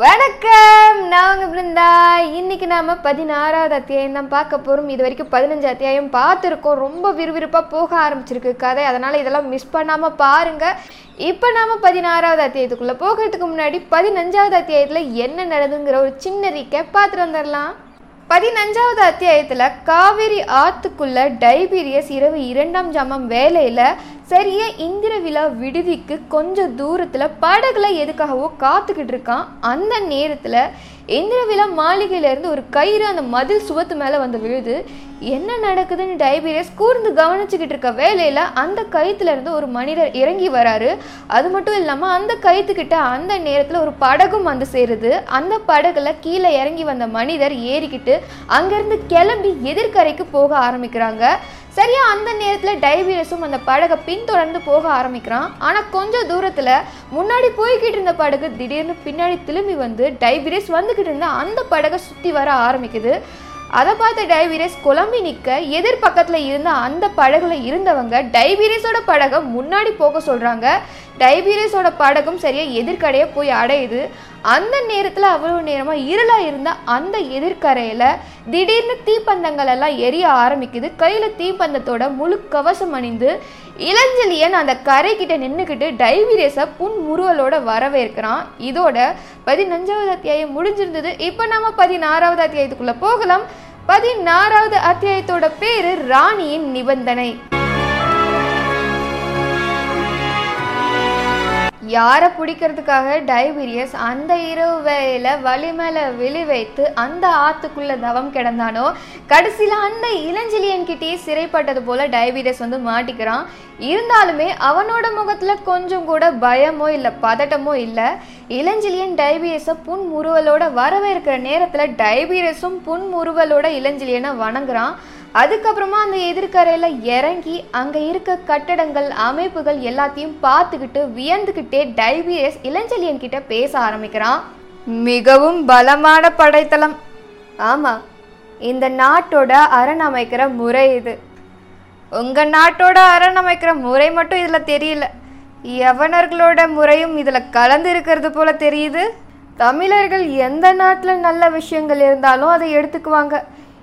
வணக்கம். நான் உங்க பிருந்தா. இன்னைக்கு நாம பதினாறாவது அத்தியாயம் தான் பார்க்க போறோம். இது வரைக்கும் பதினஞ்சு அத்தியாயம் பார்த்துருக்கோம். ரொம்ப விறுவிறுப்பாக போக ஆரம்பிச்சிருக்கு கதை. அதனால இதெல்லாம் மிஸ் பண்ணாம பாருங்க. இப்போ நாம பதினாறாவது அத்தியாயத்துக்குள்ள போகிறதுக்கு முன்னாடி பதினஞ்சாவது அத்தியாயத்தில் என்ன நடந்துங்கிற ஒரு சின்ன ரீக்கை பார்த்துட்டு வந்துடலாம் பதினஞ்சாவது அத்தியாயத்தில் காவிரி ஆத்துக்குள்ள டைபீரியஸ் இரவு இரண்டாம் ஜாமம் வேலையில் சரியே இந்திர விழா விடுதிக்கு கொஞ்சம் தூரத்தில் படகுல எதுக்காகவோ காத்துக்கிட்டு இருக்கான். அந்த நேரத்தில் இந்திர விழா மாளிகையிலேருந்து ஒரு கயிறு அந்த மதில் சுவத்து மேலே வந்து விழுது. என்ன நடக்குதுன்னு டைபீரியஸ் கூர்ந்து கவனிச்சுக்கிட்டு இருக்க வேலையில் அந்த கயிற்றுலேருந்து ஒரு மனிதர் இறங்கி வராரு. அது மட்டும் இல்லாமல் அந்த கயிற்றுக்கிட்ட அந்த நேரத்தில் ஒரு படகும் வந்து சேருது. அந்த படகுல கீழே இறங்கி வந்த மனிதர் ஏறிக்கிட்டு அங்கேருந்து கிளம்பி எதிர்கரைக்கு போக ஆரம்பிக்கிறாங்க. சரியா அந்த நேரத்தில் டைபீரியஸும் அந்த படகை பின்தொடர்ந்து போக ஆரம்பிக்கிறான். ஆனால் கொஞ்சம் தூரத்தில் முன்னாடி போய்கிட்டு இருந்த படகு திடீர்னு பின்னாடி திரும்பி வந்து டைவீரஸ் வந்துக்கிட்டு இருந்த அந்த படகை சுற்றி வர ஆரம்பிக்குது. அதை பார்த்த டைபீரியஸ் குழம்பி நிற்க எதிர் பக்கத்தில் இருந்த அந்த படகுல இருந்தவங்க டைவீரஸோட படகை முன்னாடி போக சொல்கிறாங்க டைபீரியஸோட படகும் சரியாக எதிர்கரையை போய் அடையுது அந்த நேரத்தில் அவ்வளவு நேரமாக இருளாக இருந்த அந்த எதிர்கரையில் திடீர்னு தீப்பந்தங்கள் எல்லாம் எரிய ஆரம்பிக்குது. கையில் தீப்பந்தத்தோட முழு கவசம் அணிந்து இளஞ்சலியன் அந்த கரைக்கிட்ட நின்றுக்கிட்டு டைபீரியஸை புன்முறுவலோட வரவேற்கிறான். இதோட பதினஞ்சாவது அத்தியாயம் முடிஞ்சிருந்தது. இப்போ நம்ம பதினாறாவது அத்தியாயத்துக்குள்ளே போகலாம். பதினாறாவது அத்தியாயத்தோட பேர் ராணியின் நிபந்தனை. யாரை பிடிக்கிறதுக்காக டைபீரியஸ் அந்த இரவு வேலையில் வழி மேலே விழி வைத்து அந்த ஆற்றுக்குள்ளே தவம் கிடந்தானோ? கடைசியில் அந்த இளஞ்சிலியன்கிட்டயே சிறைப்பட்டது போல் டைபீரியஸ் வந்து மாட்டிக்கிறான். இருந்தாலுமே அவனோட முகத்தில் கொஞ்சம் கூட பயமோ இல்லை பதட்டமோ இல்லை. இளஞ்சிலியன் டைபீரியஸை புன்முறுவலோட வரவேற்கிற நேரத்தில் டைபீரியஸும் புன்முறுவலோட இளஞ்சிலியனை வணங்குறான். அதுக்கப்புறமா அந்த எதிர்கரையில் இறங்கி அங்கே இருக்க கட்டடங்கள் அமைப்புகள் எல்லாத்தையும் பார்த்துக்கிட்டு வியந்துக்கிட்டே டைபீரியஸ் இளஞ்செழியன் கிட்ட பேச ஆரம்பிக்கிறான். மிகவும் பலமான படைத்தளம். ஆமாம் இந்த நாட்டோட அரண் அமைக்கிற முறை இது. உங்கள் நாட்டோட அரண் அமைக்கிற முறை மட்டும் இதில் தெரியல. யவனர்களோட முறையும் இதில் கலந்து இருக்கிறது போல தெரியுது. தமிழர்கள் எந்த நாட்டில் நல்ல விஷயங்கள் இருந்தாலும் அதை எடுத்துக்குவாங்க.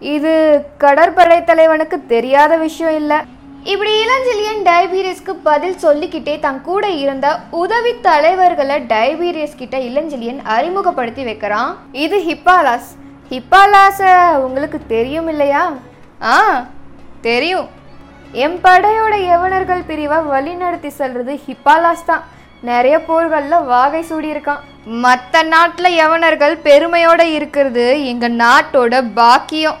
இது கடற்படை தலைவனுக்கு தெரியாத விஷயம் இல்லை. இப்படி இளஞ்செழியன் டைபீரியஸ்க்கு பதில் சொல்லிக்கிட்டே தன் கூட இருந்த உதவி தலைவர்களை டைபீரியஸ் கிட்ட இளஞ்செழியன் அறிமுகப்படுத்தி வைக்கிறான். இது ஹிப்பாலாஸ். ஹிப்பாலாஸ உங்களுக்கு தெரியும் இல்லையா? ஆ தெரியும். என் படையோட யவனர்கள் பிரிவை வழிநடத்தி செல்றது ஹிப்பாலாஸ் தான். நிறைய போர்களில் வாகை சூடியிருக்கான். மற்ற நாட்டில் யவனர்கள் பெருமையோட இருக்கிறது எங்கள் நாட்டோட பாக்கியம்.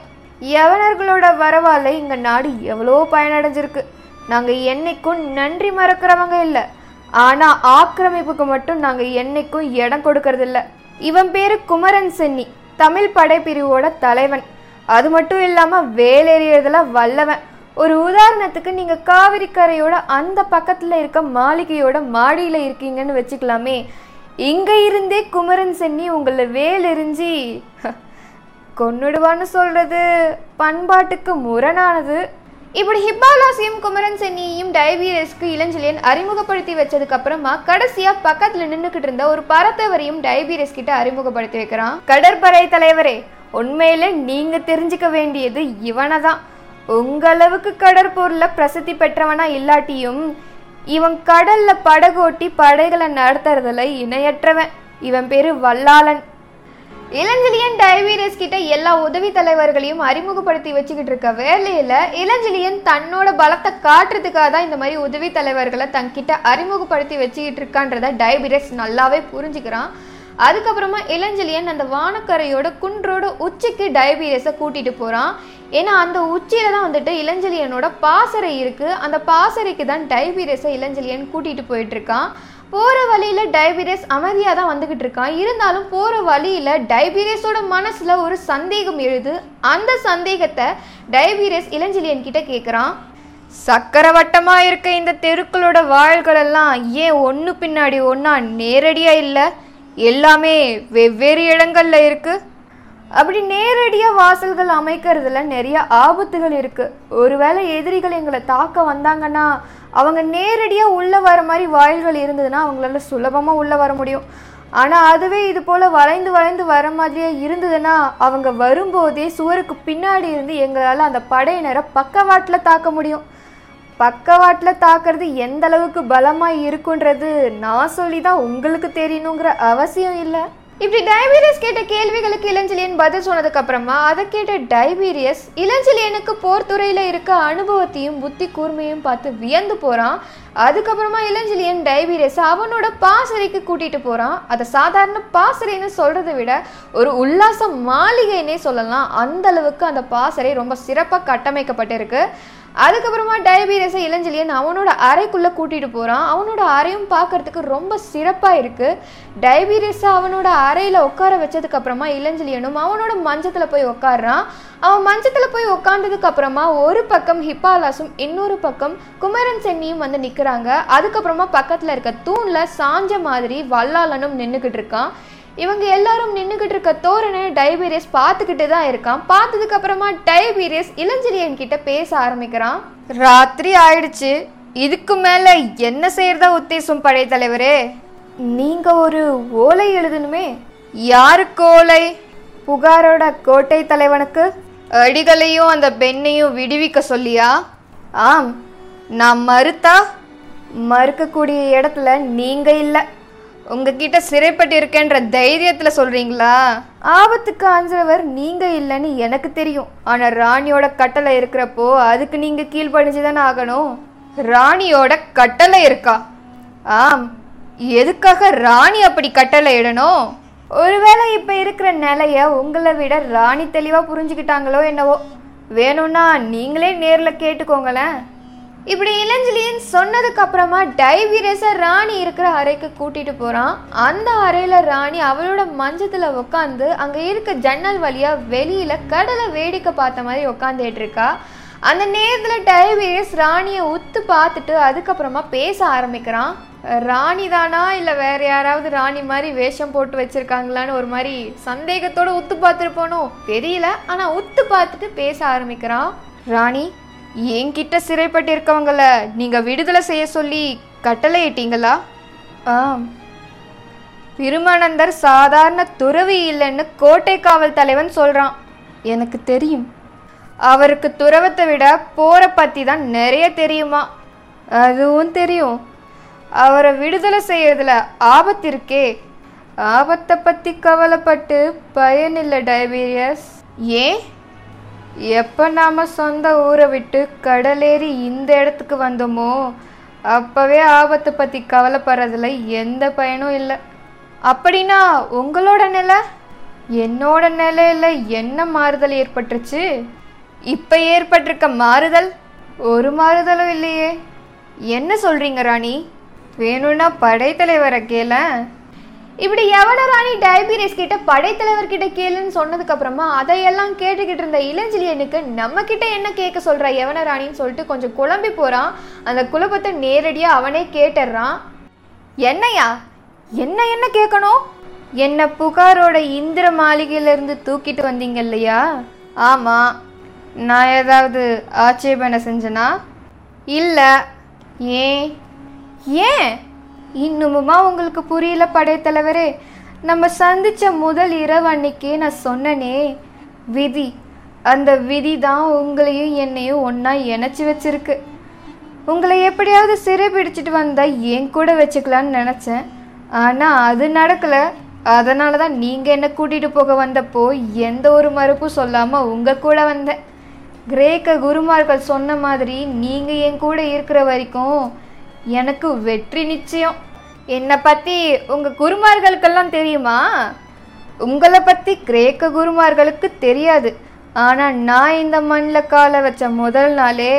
யவனர்களோட வரவால எங்கள் நாடு எவ்வளோ பயனடைஞ்சிருக்கு? நாங்கள் என்னைக்கும் நன்றி மறக்கிறவங்க இல்லை. ஆனால் ஆக்கிரமிப்புக்கு மட்டும் நாங்கள் என்னைக்கும் இடம் கொடுக்கறதில்ல. இவன் பேர் குமரன் சென்னி தமிழ் படைப்பிரிவோட தலைவன். அது மட்டும் இல்லாமல் வேலேறியதுல வல்லவன். ஒரு உதாரணத்துக்கு நீங்கள் காவிரி கரையோட அந்த பக்கத்தில் இருக்க மாளிகையோட மாடியில் இருக்கீங்கன்னு வச்சுக்கலாமே. இங்கே இருந்தே குமரன் சென்னி உங்களை வேலெறிஞ்சி கொன்னுடுவான்னு சொல்றது. பண்பாட்டுக்கு முரணானது. இப்படி ஹிப்பாலாசியும் குமரன் சென்னியையும் டைபீரியஸ்க்கு இளஞ்சலியன் அறிமுகப்படுத்தி வச்சதுக்கு அப்புறமா கடைசியா பக்கத்துல நின்றுக்கிட்டு இருந்த ஒரு பரத்தவரையும் டைபீரியஸ் கிட்ட அறிமுகப்படுத்தி வைக்கிறான். கடற்படை தலைவரே உண்மையில நீங்க தெரிஞ்சுக்க வேண்டியது இவனை தான் உங்களவுக்கு கடற்பூர்ல பிரசித்தி பெற்றவனா இல்லாட்டியும் இவன் கடல்ல படகோட்டி படைகளை நடத்துறதுல இணையற்றவன். இவன் பேரு வல்லாளன். இளஞ்செழியன் டைபீரியஸ் கிட்ட எல்லா உதவி தலைவர்களையும் அறிமுகப்படுத்தி வச்சுக்கிட்டு இருக்க வேலையில இளஞ்செழியன் தன்னோட பலத்தை காட்டுறதுக்காக தான் இந்த மாதிரி உதவி தலைவர்களை தங்கிட்ட அறிமுகப்படுத்தி வச்சுக்கிட்டு இருக்கான்றத டைபீரியஸ் நல்லாவே புரிஞ்சுக்கிறான். அதுக்கப்புறமா இளஞ்செழியன் அந்த வானக்கரையோட குன்றோட உச்சிக்கு டைபீரியஸை கூட்டிட்டு போறான். ஏன்னா அந்த உச்சியில தான் வந்துட்டு இளஞ்செழியனோட பாசறை இருக்கு. அந்த பாசறைக்கு தான் டைபீரியஸை இளஞ்செழியன் கூட்டிட்டு போயிட்டு இருக்கான் போகிற வழியில் டைபீரியஸ் அமைதியாக தான் வந்துக்கிட்டு இருக்கான். இருந்தாலும் போகிற வழியில் டைபீரியஸோட மனசில் ஒரு சந்தேகம் எழுது. அந்த சந்தேகத்தை டைபீரியஸ் இளஞ்செழியன் கிட்ட கேட்குறான் சக்கரவட்டமாக இருக்க இந்த தெருக்களோட வாயில்களெல்லாம் ஏன் ஒன்று பின்னாடி ஒன்றா நேரடியாக இல்லை? எல்லாமே வெவ்வேறு இடங்களில் இருக்குது அப்படி நேரடியாக வாசல்கள் அமைக்கிறதுல நிறைய ஆபத்துகள் இருக்குது ஒருவேளை எதிரிகள் எங்களை தாக்க வந்தாங்கன்னா அவங்க நேரடியாக உள்ளே வர மாதிரி வாயில்கள் இருந்ததுன்னா அவங்களால சுலபமாக உள்ளே வர முடியும். ஆனால் அதுவே இது போல் வளைந்து வளைந்து வர மாதிரியே இருந்ததுன்னா அவங்க வரும்போதே சுவருக்கு பின்னாடி இருந்து எங்களால் அந்த படையினரை பக்கவாட்டில் தாக்க முடியும். பக்கவாட்டில் தாக்குறது எந்த அளவுக்கு பலமாக இருக்குன்றது நான் சொல்லி தான் உங்களுக்கு தெரியணுங்கிற அவசியம் இல்லை. இப்படி டைபீரியஸ் கேட்ட கேள்விகளுக்கு இளஞ்சலியன் பதில் சொன்னதுக்கு அப்புறமா அதை கேட்ட டைபீரியஸ் இளஞ்செழியனுக்கு போர்த்துறையில் இருக்க அனுபவத்தையும் புத்தி கூர்மையும் பார்த்து வியந்து போகிறான் அதுக்கப்புறமா இளஞ்சிலியன் டைபீரியஸ் அவனோட பாசறைக்கு கூட்டிட்டு போகிறான் அதை சாதாரண பாசறைன்னு சொல்கிறத விட ஒரு உல்லாச மாளிகைன்னே சொல்லலாம். அந்த அளவுக்கு அந்த பாசறை ரொம்ப சிறப்பாக கட்டமைக்கப்பட்டிருக்கு. அதுக்கப்புறமா டைபீரியஸை இளஞ்சலியன் அவனோட அறைக்குள்ளே கூட்டிகிட்டு போகிறான் அவனோட அறையும் பார்க்கறதுக்கு ரொம்ப சிறப்பாக இருக்குது டயபீரியஸை அவனோட அறையில் உட்கார வச்சதுக்கப்புறமா இளஞ்சலியனும் அவனோட மஞ்சத்தில் போய் உட்காடுறான் அவன் மஞ்சத்தில் போய் உட்காந்ததுக்கு அப்புறமா ஒரு பக்கம் ஹிப்பாலாஸும் இன்னொரு பக்கம் குமரன் சென்னியும் வந்து நிற்கிறாங்க அதுக்கப்புறமா பக்கத்தில் இருக்க தூணில் சாஞ்ச மாதிரி வல்லாளனும் நின்றுக்கிட்டு இருக்கான். இவங்க எல்லாரும் நின்றுக்கிட்டு இருக்க தோரணை டைபீரியஸ் பார்த்துக்கிட்டு தான் இருக்கான். பார்த்ததுக்கு அப்புறமா டைபீரியஸ் இளஞ்செழியன் கிட்ட பேச ஆரம்பிக்கிறான். ராத்திரி ஆயிடுச்சு. இதுக்கு மேல என்ன செய்யறதா உத்தேசம் படைத்தலைவரே நீங்க ஒரு ஓலை எழுதணுமே. யாருக்கு ஓலை? புகாரோட கோட்டை தலைவனுக்கு. அடிகளையும் அந்த பெண்ணையும் விடுவிக்க சொல்லியா? ஆம். நான் மறுத்தா மறுக்கக்கூடிய இடத்துல நீங்கள் இல்லை. உங்ககிட்ட சிறைப்பட்டு இருக்கேன்ற தைரியத்தில் சொல்கிறீங்களா ஆபத்துக்கு அஞ்சுறவர் நீங்கள் இல்லைன்னு எனக்கு தெரியும். ஆனால் ராணியோட கட்டளை இருக்கிறப்போ அதுக்கு நீங்கள் கீழ்ப்படிஞ்சு தானே ஆகணும். ராணியோட கட்டளை இருக்கா? ஆம். எதுக்காக ராணி அப்படி கட்டளை இடணும்? ஒருவேளை இப்போ இருக்கிற நிலைய உங்களை விட ராணி தெளிவாக புரிஞ்சுக்கிட்டாங்களோ என்னவோ? வேணும்னா நீங்களே நேரில் கேட்டுக்கோங்களேன். இப்படி இளஞ்சலியன் சொன்னதுக்கு அப்புறமா டைவீரஸை ராணி இருக்கிற அறைக்கு கூட்டிட்டு போறான். அந்த அறையில ராணி அவளோட மஞ்சத்துல உட்காந்து அங்க இருக்க ஜன்னல் வழியா வெளியில கடலை வேடிக்கை பார்த்த மாதிரி உட்காந்துட்டு இருக்கா. அந்த நேரத்துல டைவீரஸ் ராணியை உத்து பார்த்துட்டு அதுக்கப்புறமா பேச ஆரம்பிக்கிறான். ராணி தானா இல்லை வேற யாராவது ராணி மாதிரி வேஷம் போட்டு வச்சிருக்காங்களான்னு ஒரு மாதிரி சந்தேகத்தோட உத்து பார்த்துருப்போனோ? தெரியல. ஆனால் உத்து பார்த்துட்டு பேச ஆரம்பிக்கிறான் ராணி என்கிட்ட சிறைப்பட்டு இருக்கவங்கள விடுதலை செய்ய சொல்லி கட்டளையிட்டீங்களா ஆ திருமணந்தர் சாதாரண துறவி இல்லைன்னு கோட்டை காவல் தலைவன் சொல்கிறான் எனக்கு தெரியும். அவருக்கு துறவத்தை விட போரை பற்றி தான் நிறைய தெரியுமா? அதுவும் தெரியும். அவரை விடுதலை செய்யறதுல ஆபத்து இருக்கே ஆபத்தை பத்தி கவலைப்பட்டு பயனில்லை டைபீரியஸ். ஏன்? எப்போ நாம் சொந்த ஊரை விட்டு கடலேறி இந்த இடத்துக்கு வந்தோமோ அப்போவே ஆபத்தை பற்றி கவலைப்படுறதுல எந்த பயனும் இல்லை. அப்படின்னா உங்களோட நிலை? என்னோட நிலையில என்ன மாறுதல் ஏற்பட்டுருச்சு? இப்போ ஏற்பட்டிருக்க மாறுதல்? ஒரு மாறுதலும் இல்லையே. என்ன சொல்றீங்க ராணி? வேணும்னா படைத்தலைவரை கேள. இப்படி யவனராணி ராணி கிட்ட படைத்தலைவர் கிட்ட கேளுன்னு சொன்னதுக்கு அப்புறமா அதையெல்லாம் கேட்டுக்கிட்டு இருந்த இளஞ்சிலியனுக்கு நம்ம கிட்ட என்ன கேட்க சொல்ற யவனராணின்னு சொல்லிட்டு கொஞ்சம் குழம்பி போறான் அந்த குழப்பத்தை நேரடியா அவனே கேட்டுடுறான் என்னையா என்ன என்ன கேட்கணும்? என்ன புகாரோட இந்திர மாளிகையிலிருந்து தூக்கிட்டு வந்தீங்க இல்லையா? ஆமா. நான் ஏதாவது ஆட்சேபனை செஞ்சனா? இல்லை. ஏன்? ஏன்? இன்னுமுமா உங்களுக்கு புரியல படைத்தலைவரே. நம்ம சந்தித்த முதல் இரவு அன்னைக்கே நான் சொன்னனே. விதி. அந்த விதி தான் உங்களையும் என்னையும் ஒன்றா இணைச்சி வச்சிருக்கு. உங்களை எப்படியாவது சிறை பிடிச்சிட்டு வந்தால் என் கூட வச்சுக்கலான்னு நினச்சேன். ஆனால் அது நடக்கலை. அதனால தான் நீங்கள் என்னை கூட்டிகிட்டு போக வந்தப்போ எந்த ஒரு மறுப்பும் சொல்லாமல் உங்கள் கூட வந்தேன். கிரேக்க குருமார்கள் சொன்ன மாதிரி நீங்கள் என் கூட இருக்கிற வரைக்கும் எனக்கு வெற்றி நிச்சயம். என்னை பற்றி உங்கள் குருமார்களுக்கெல்லாம் தெரியுமா? உங்களை பற்றி கிரேக்க குருமார்களுக்கு தெரியாது. ஆனால் நான் இந்த மண்ணில் காலை வச்ச முதல் நாளே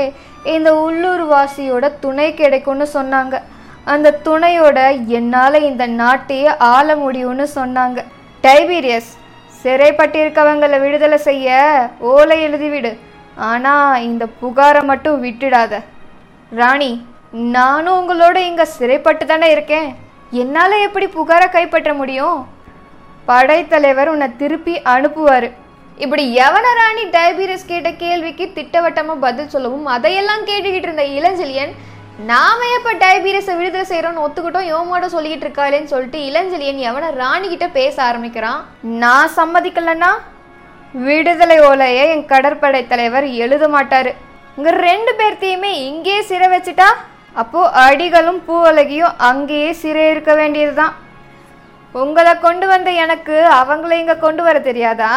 இந்த உள்ளூர் வாசியோட துணை கிடைக்கும்னு சொன்னாங்க. அந்த துணையோட என்னால் இந்த நாட்டையே ஆள முடியும்னு சொன்னாங்க. டைபீரியஸ் சிறைப்பட்டிருக்கவங்களை விடுதலை செய்ய ஓலை எழுதிவிடு. ஆனால் இந்த புகாரை மட்டும் விட்டுடாத. ராணி நானும் உங்களோட இங்கே சிறைப்பட்டு தானே இருக்கேன். என்னால் எப்படி புகாரை கைப்பற்ற முடியும்? படைத்தலைவர் உன்னை திருப்பி அனுப்புவார். இப்படி யவன ராணி டைபீரியஸ் கேட்ட கேள்விக்கு திட்டவட்டமாக பதில் சொல்லவும் அதையெல்லாம் கேட்டுக்கிட்டு இருந்த இளஞ்செழியன் நாம எப்ப டைபீரியஸை விடுதலை செய்யறோம்னு ஒத்துக்கிட்டோம் யோமாட சொல்லிக்கிட்டு இருக்காளேன்னு சொல்லிட்டு இளஞ்செழியன் எவனை ராணி கிட்ட பேச ஆரம்பிக்கிறான். நான் சம்மதிக்கலன்னா விடுதலை ஓலையை என் கடற்படை தலைவர் எழுத மாட்டாரு. இங்கே ரெண்டு பேர்த்தையுமே இங்கேயே சிறை வச்சுட்டா அப்போது அடிகளும் பூவலகியும் அங்கேயே சிறை இருக்க வேண்டியதுதான். உங்களை கொண்டு வந்த எனக்கு அவங்கள இங்கே கொண்டு வர தெரியாதா?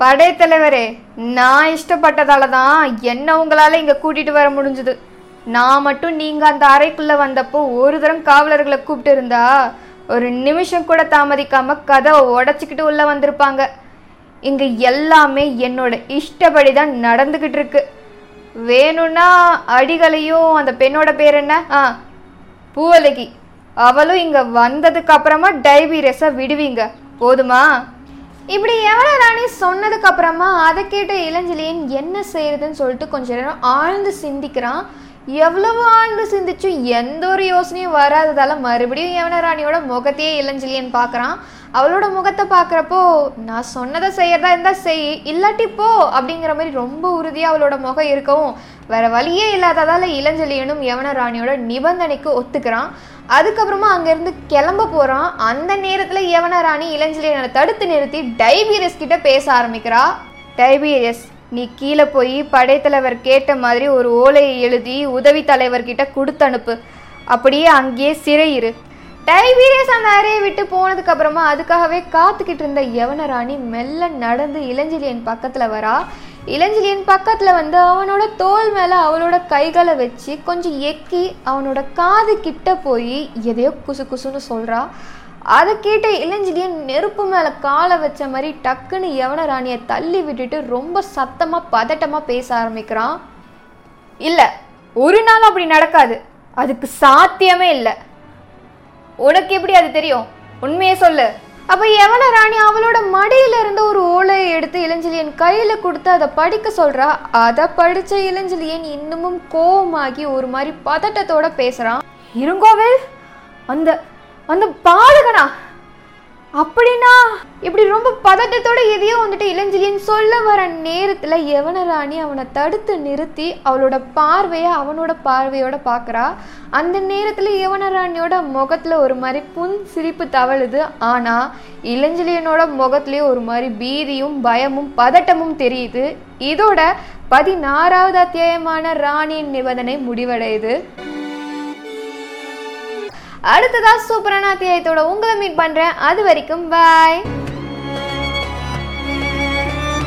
படைத்தலைவரே நான் இஷ்டப்பட்டதால தான் என்ன உங்களால் இங்கே கூட்டிகிட்டு வர முடிஞ்சுது. நான் மட்டும் நீங்கள் அந்த அறைக்குள்ளே வந்தப்போ ஒரு தரம் காவலர்களை கூப்பிட்டு இருந்தா ஒரு நிமிஷம் கூட தாமதிக்காமல் கதவை உடச்சிக்கிட்டு உள்ளே வந்திருப்பாங்க. இங்கே எல்லாமே என்னோட இஷ்டப்படி தான் நடந்துக்கிட்டு இருக்குது வேணும்னா அடிகளையும் அந்த பெண்ணோட பேர் என்ன? ஆ பூவலகி. அவளும் இங்க வந்ததுக்கு அப்புறமா டைபீரியஸை விடுவீங்க. போதுமா? இப்படி எவ்வளோ ராணி சொன்னதுக்கு அப்புறமா அதை கேட்ட இளஞ்சலியன் என்ன செய்யறதுன்னு சொல்லிட்டு கொஞ்ச நேரம் ஆழ்ந்து சிந்திக்கிறான். எவ்வளவு ஆழ்ந்து சிந்திச்சும் எந்த ஒரு யோசனையும் வராததால மறுபடியும் யவன ராணியோட முகத்தையே இளஞ்செழியன் பார்க்குறான் அவளோட முகத்தை பார்க்குறப்போ நான் சொன்னதை செய்யறதா இருந்தால் செய் இல்லாட்டி போ அப்படிங்கிற மாதிரி ரொம்ப உறுதியாக அவளோட முகம் இருக்கவும் வேற வழியே இல்லாததால இளஞ்செழியனும் யவன ராணியோட நிபந்தனைக்கு ஒத்துக்கிறான். அதுக்கப்புறமா அங்கேருந்து கிளம்ப போகிறான் அந்த நேரத்தில் யவனராணி இளஞ்செழியனை தடுத்து நிறுத்தி டைபீரியஸ் கிட்ட பேச ஆரம்பிக்கிறா. டைபீரியஸ் நீ கீழே போய் படைத்தலைவர் கேட்ட மாதிரி ஒரு ஓலையை எழுதி உதவி தலைவர்கிட்ட கொடுத்து அனுப்பு. அப்படியே அங்கேயே சிறையிரு டைபீரியஸ் அந்த அறையை விட்டு போனதுக்கு அப்புறமா அதுக்காகவே காத்துக்கிட்டு இருந்த யவனராணி மெல்ல நடந்து இளஞ்செழியன் பக்கத்துல வரா. இளஞ்செழியன் பக்கத்துல வந்து அவனோட தோல் மேல அவளோட கைகளை வச்சு கொஞ்சம் எக்கி அவனோட காது கிட்ட போய் எதையோ குசு குசுன்னு சொல்றா. அதை கேட்ட இளஞ்சிலியன் நெருப்பு மேல காலை வச்ச மாதிரி டக்குன்னு யவனராணியை தள்ளி விட்டுட்டு ரொம்ப சத்தமா பதட்டமா பேச ஆரம்பிக்கிறான். இல்ல ஒரு நாள் அப்படி நடக்காது. அதுக்கு சாத்தியமே இல்லை. உனக்கு எப்படி அது தெரியும்? உண்மையை சொல்லு. அப்ப யவன ராணி அவளோட மடியில இருந்த ஒரு ஓலையை எடுத்து இளஞ்சலியன் கையில கொடுத்து அதை படிக்க சொல்றா. அதை படிச்ச இளஞ்சலியன் இன்னமும் கோபமாகி ஒரு மாதிரி பதட்டத்தோட பேசுறான். இருங்கோவில் அந்த அந்த பாருங்கண்ணா அப்படின்னா இப்படி ரொம்ப பதட்டத்தோட எதையோ வந்துட்டு இளஞ்சிலியன் சொல்ல வர நேரத்துல யவனராணி அவனை தடுத்து நிறுத்தி அவளோட பார்வையை அவனோட பார்வையோட பார்க்குறா. அந்த நேரத்துல யவனராணியோட முகத்துல ஒரு மாதிரி புன் சிரிப்பு தவழுது. ஆனா இளஞ்சிலியனோட முகத்துலயே ஒரு மாதிரி பீதியும் பயமும் பதட்டமும் தெரியுது. இதோட பதினாறாவது அத்தியாயமான ராணியின் நிபந்தனை முடிவடையுது. அடுத்ததா சூப்பரான அத்தியாயத்தோட உங்களை மீட் பண்றேன். அது வரைக்கும் பாய்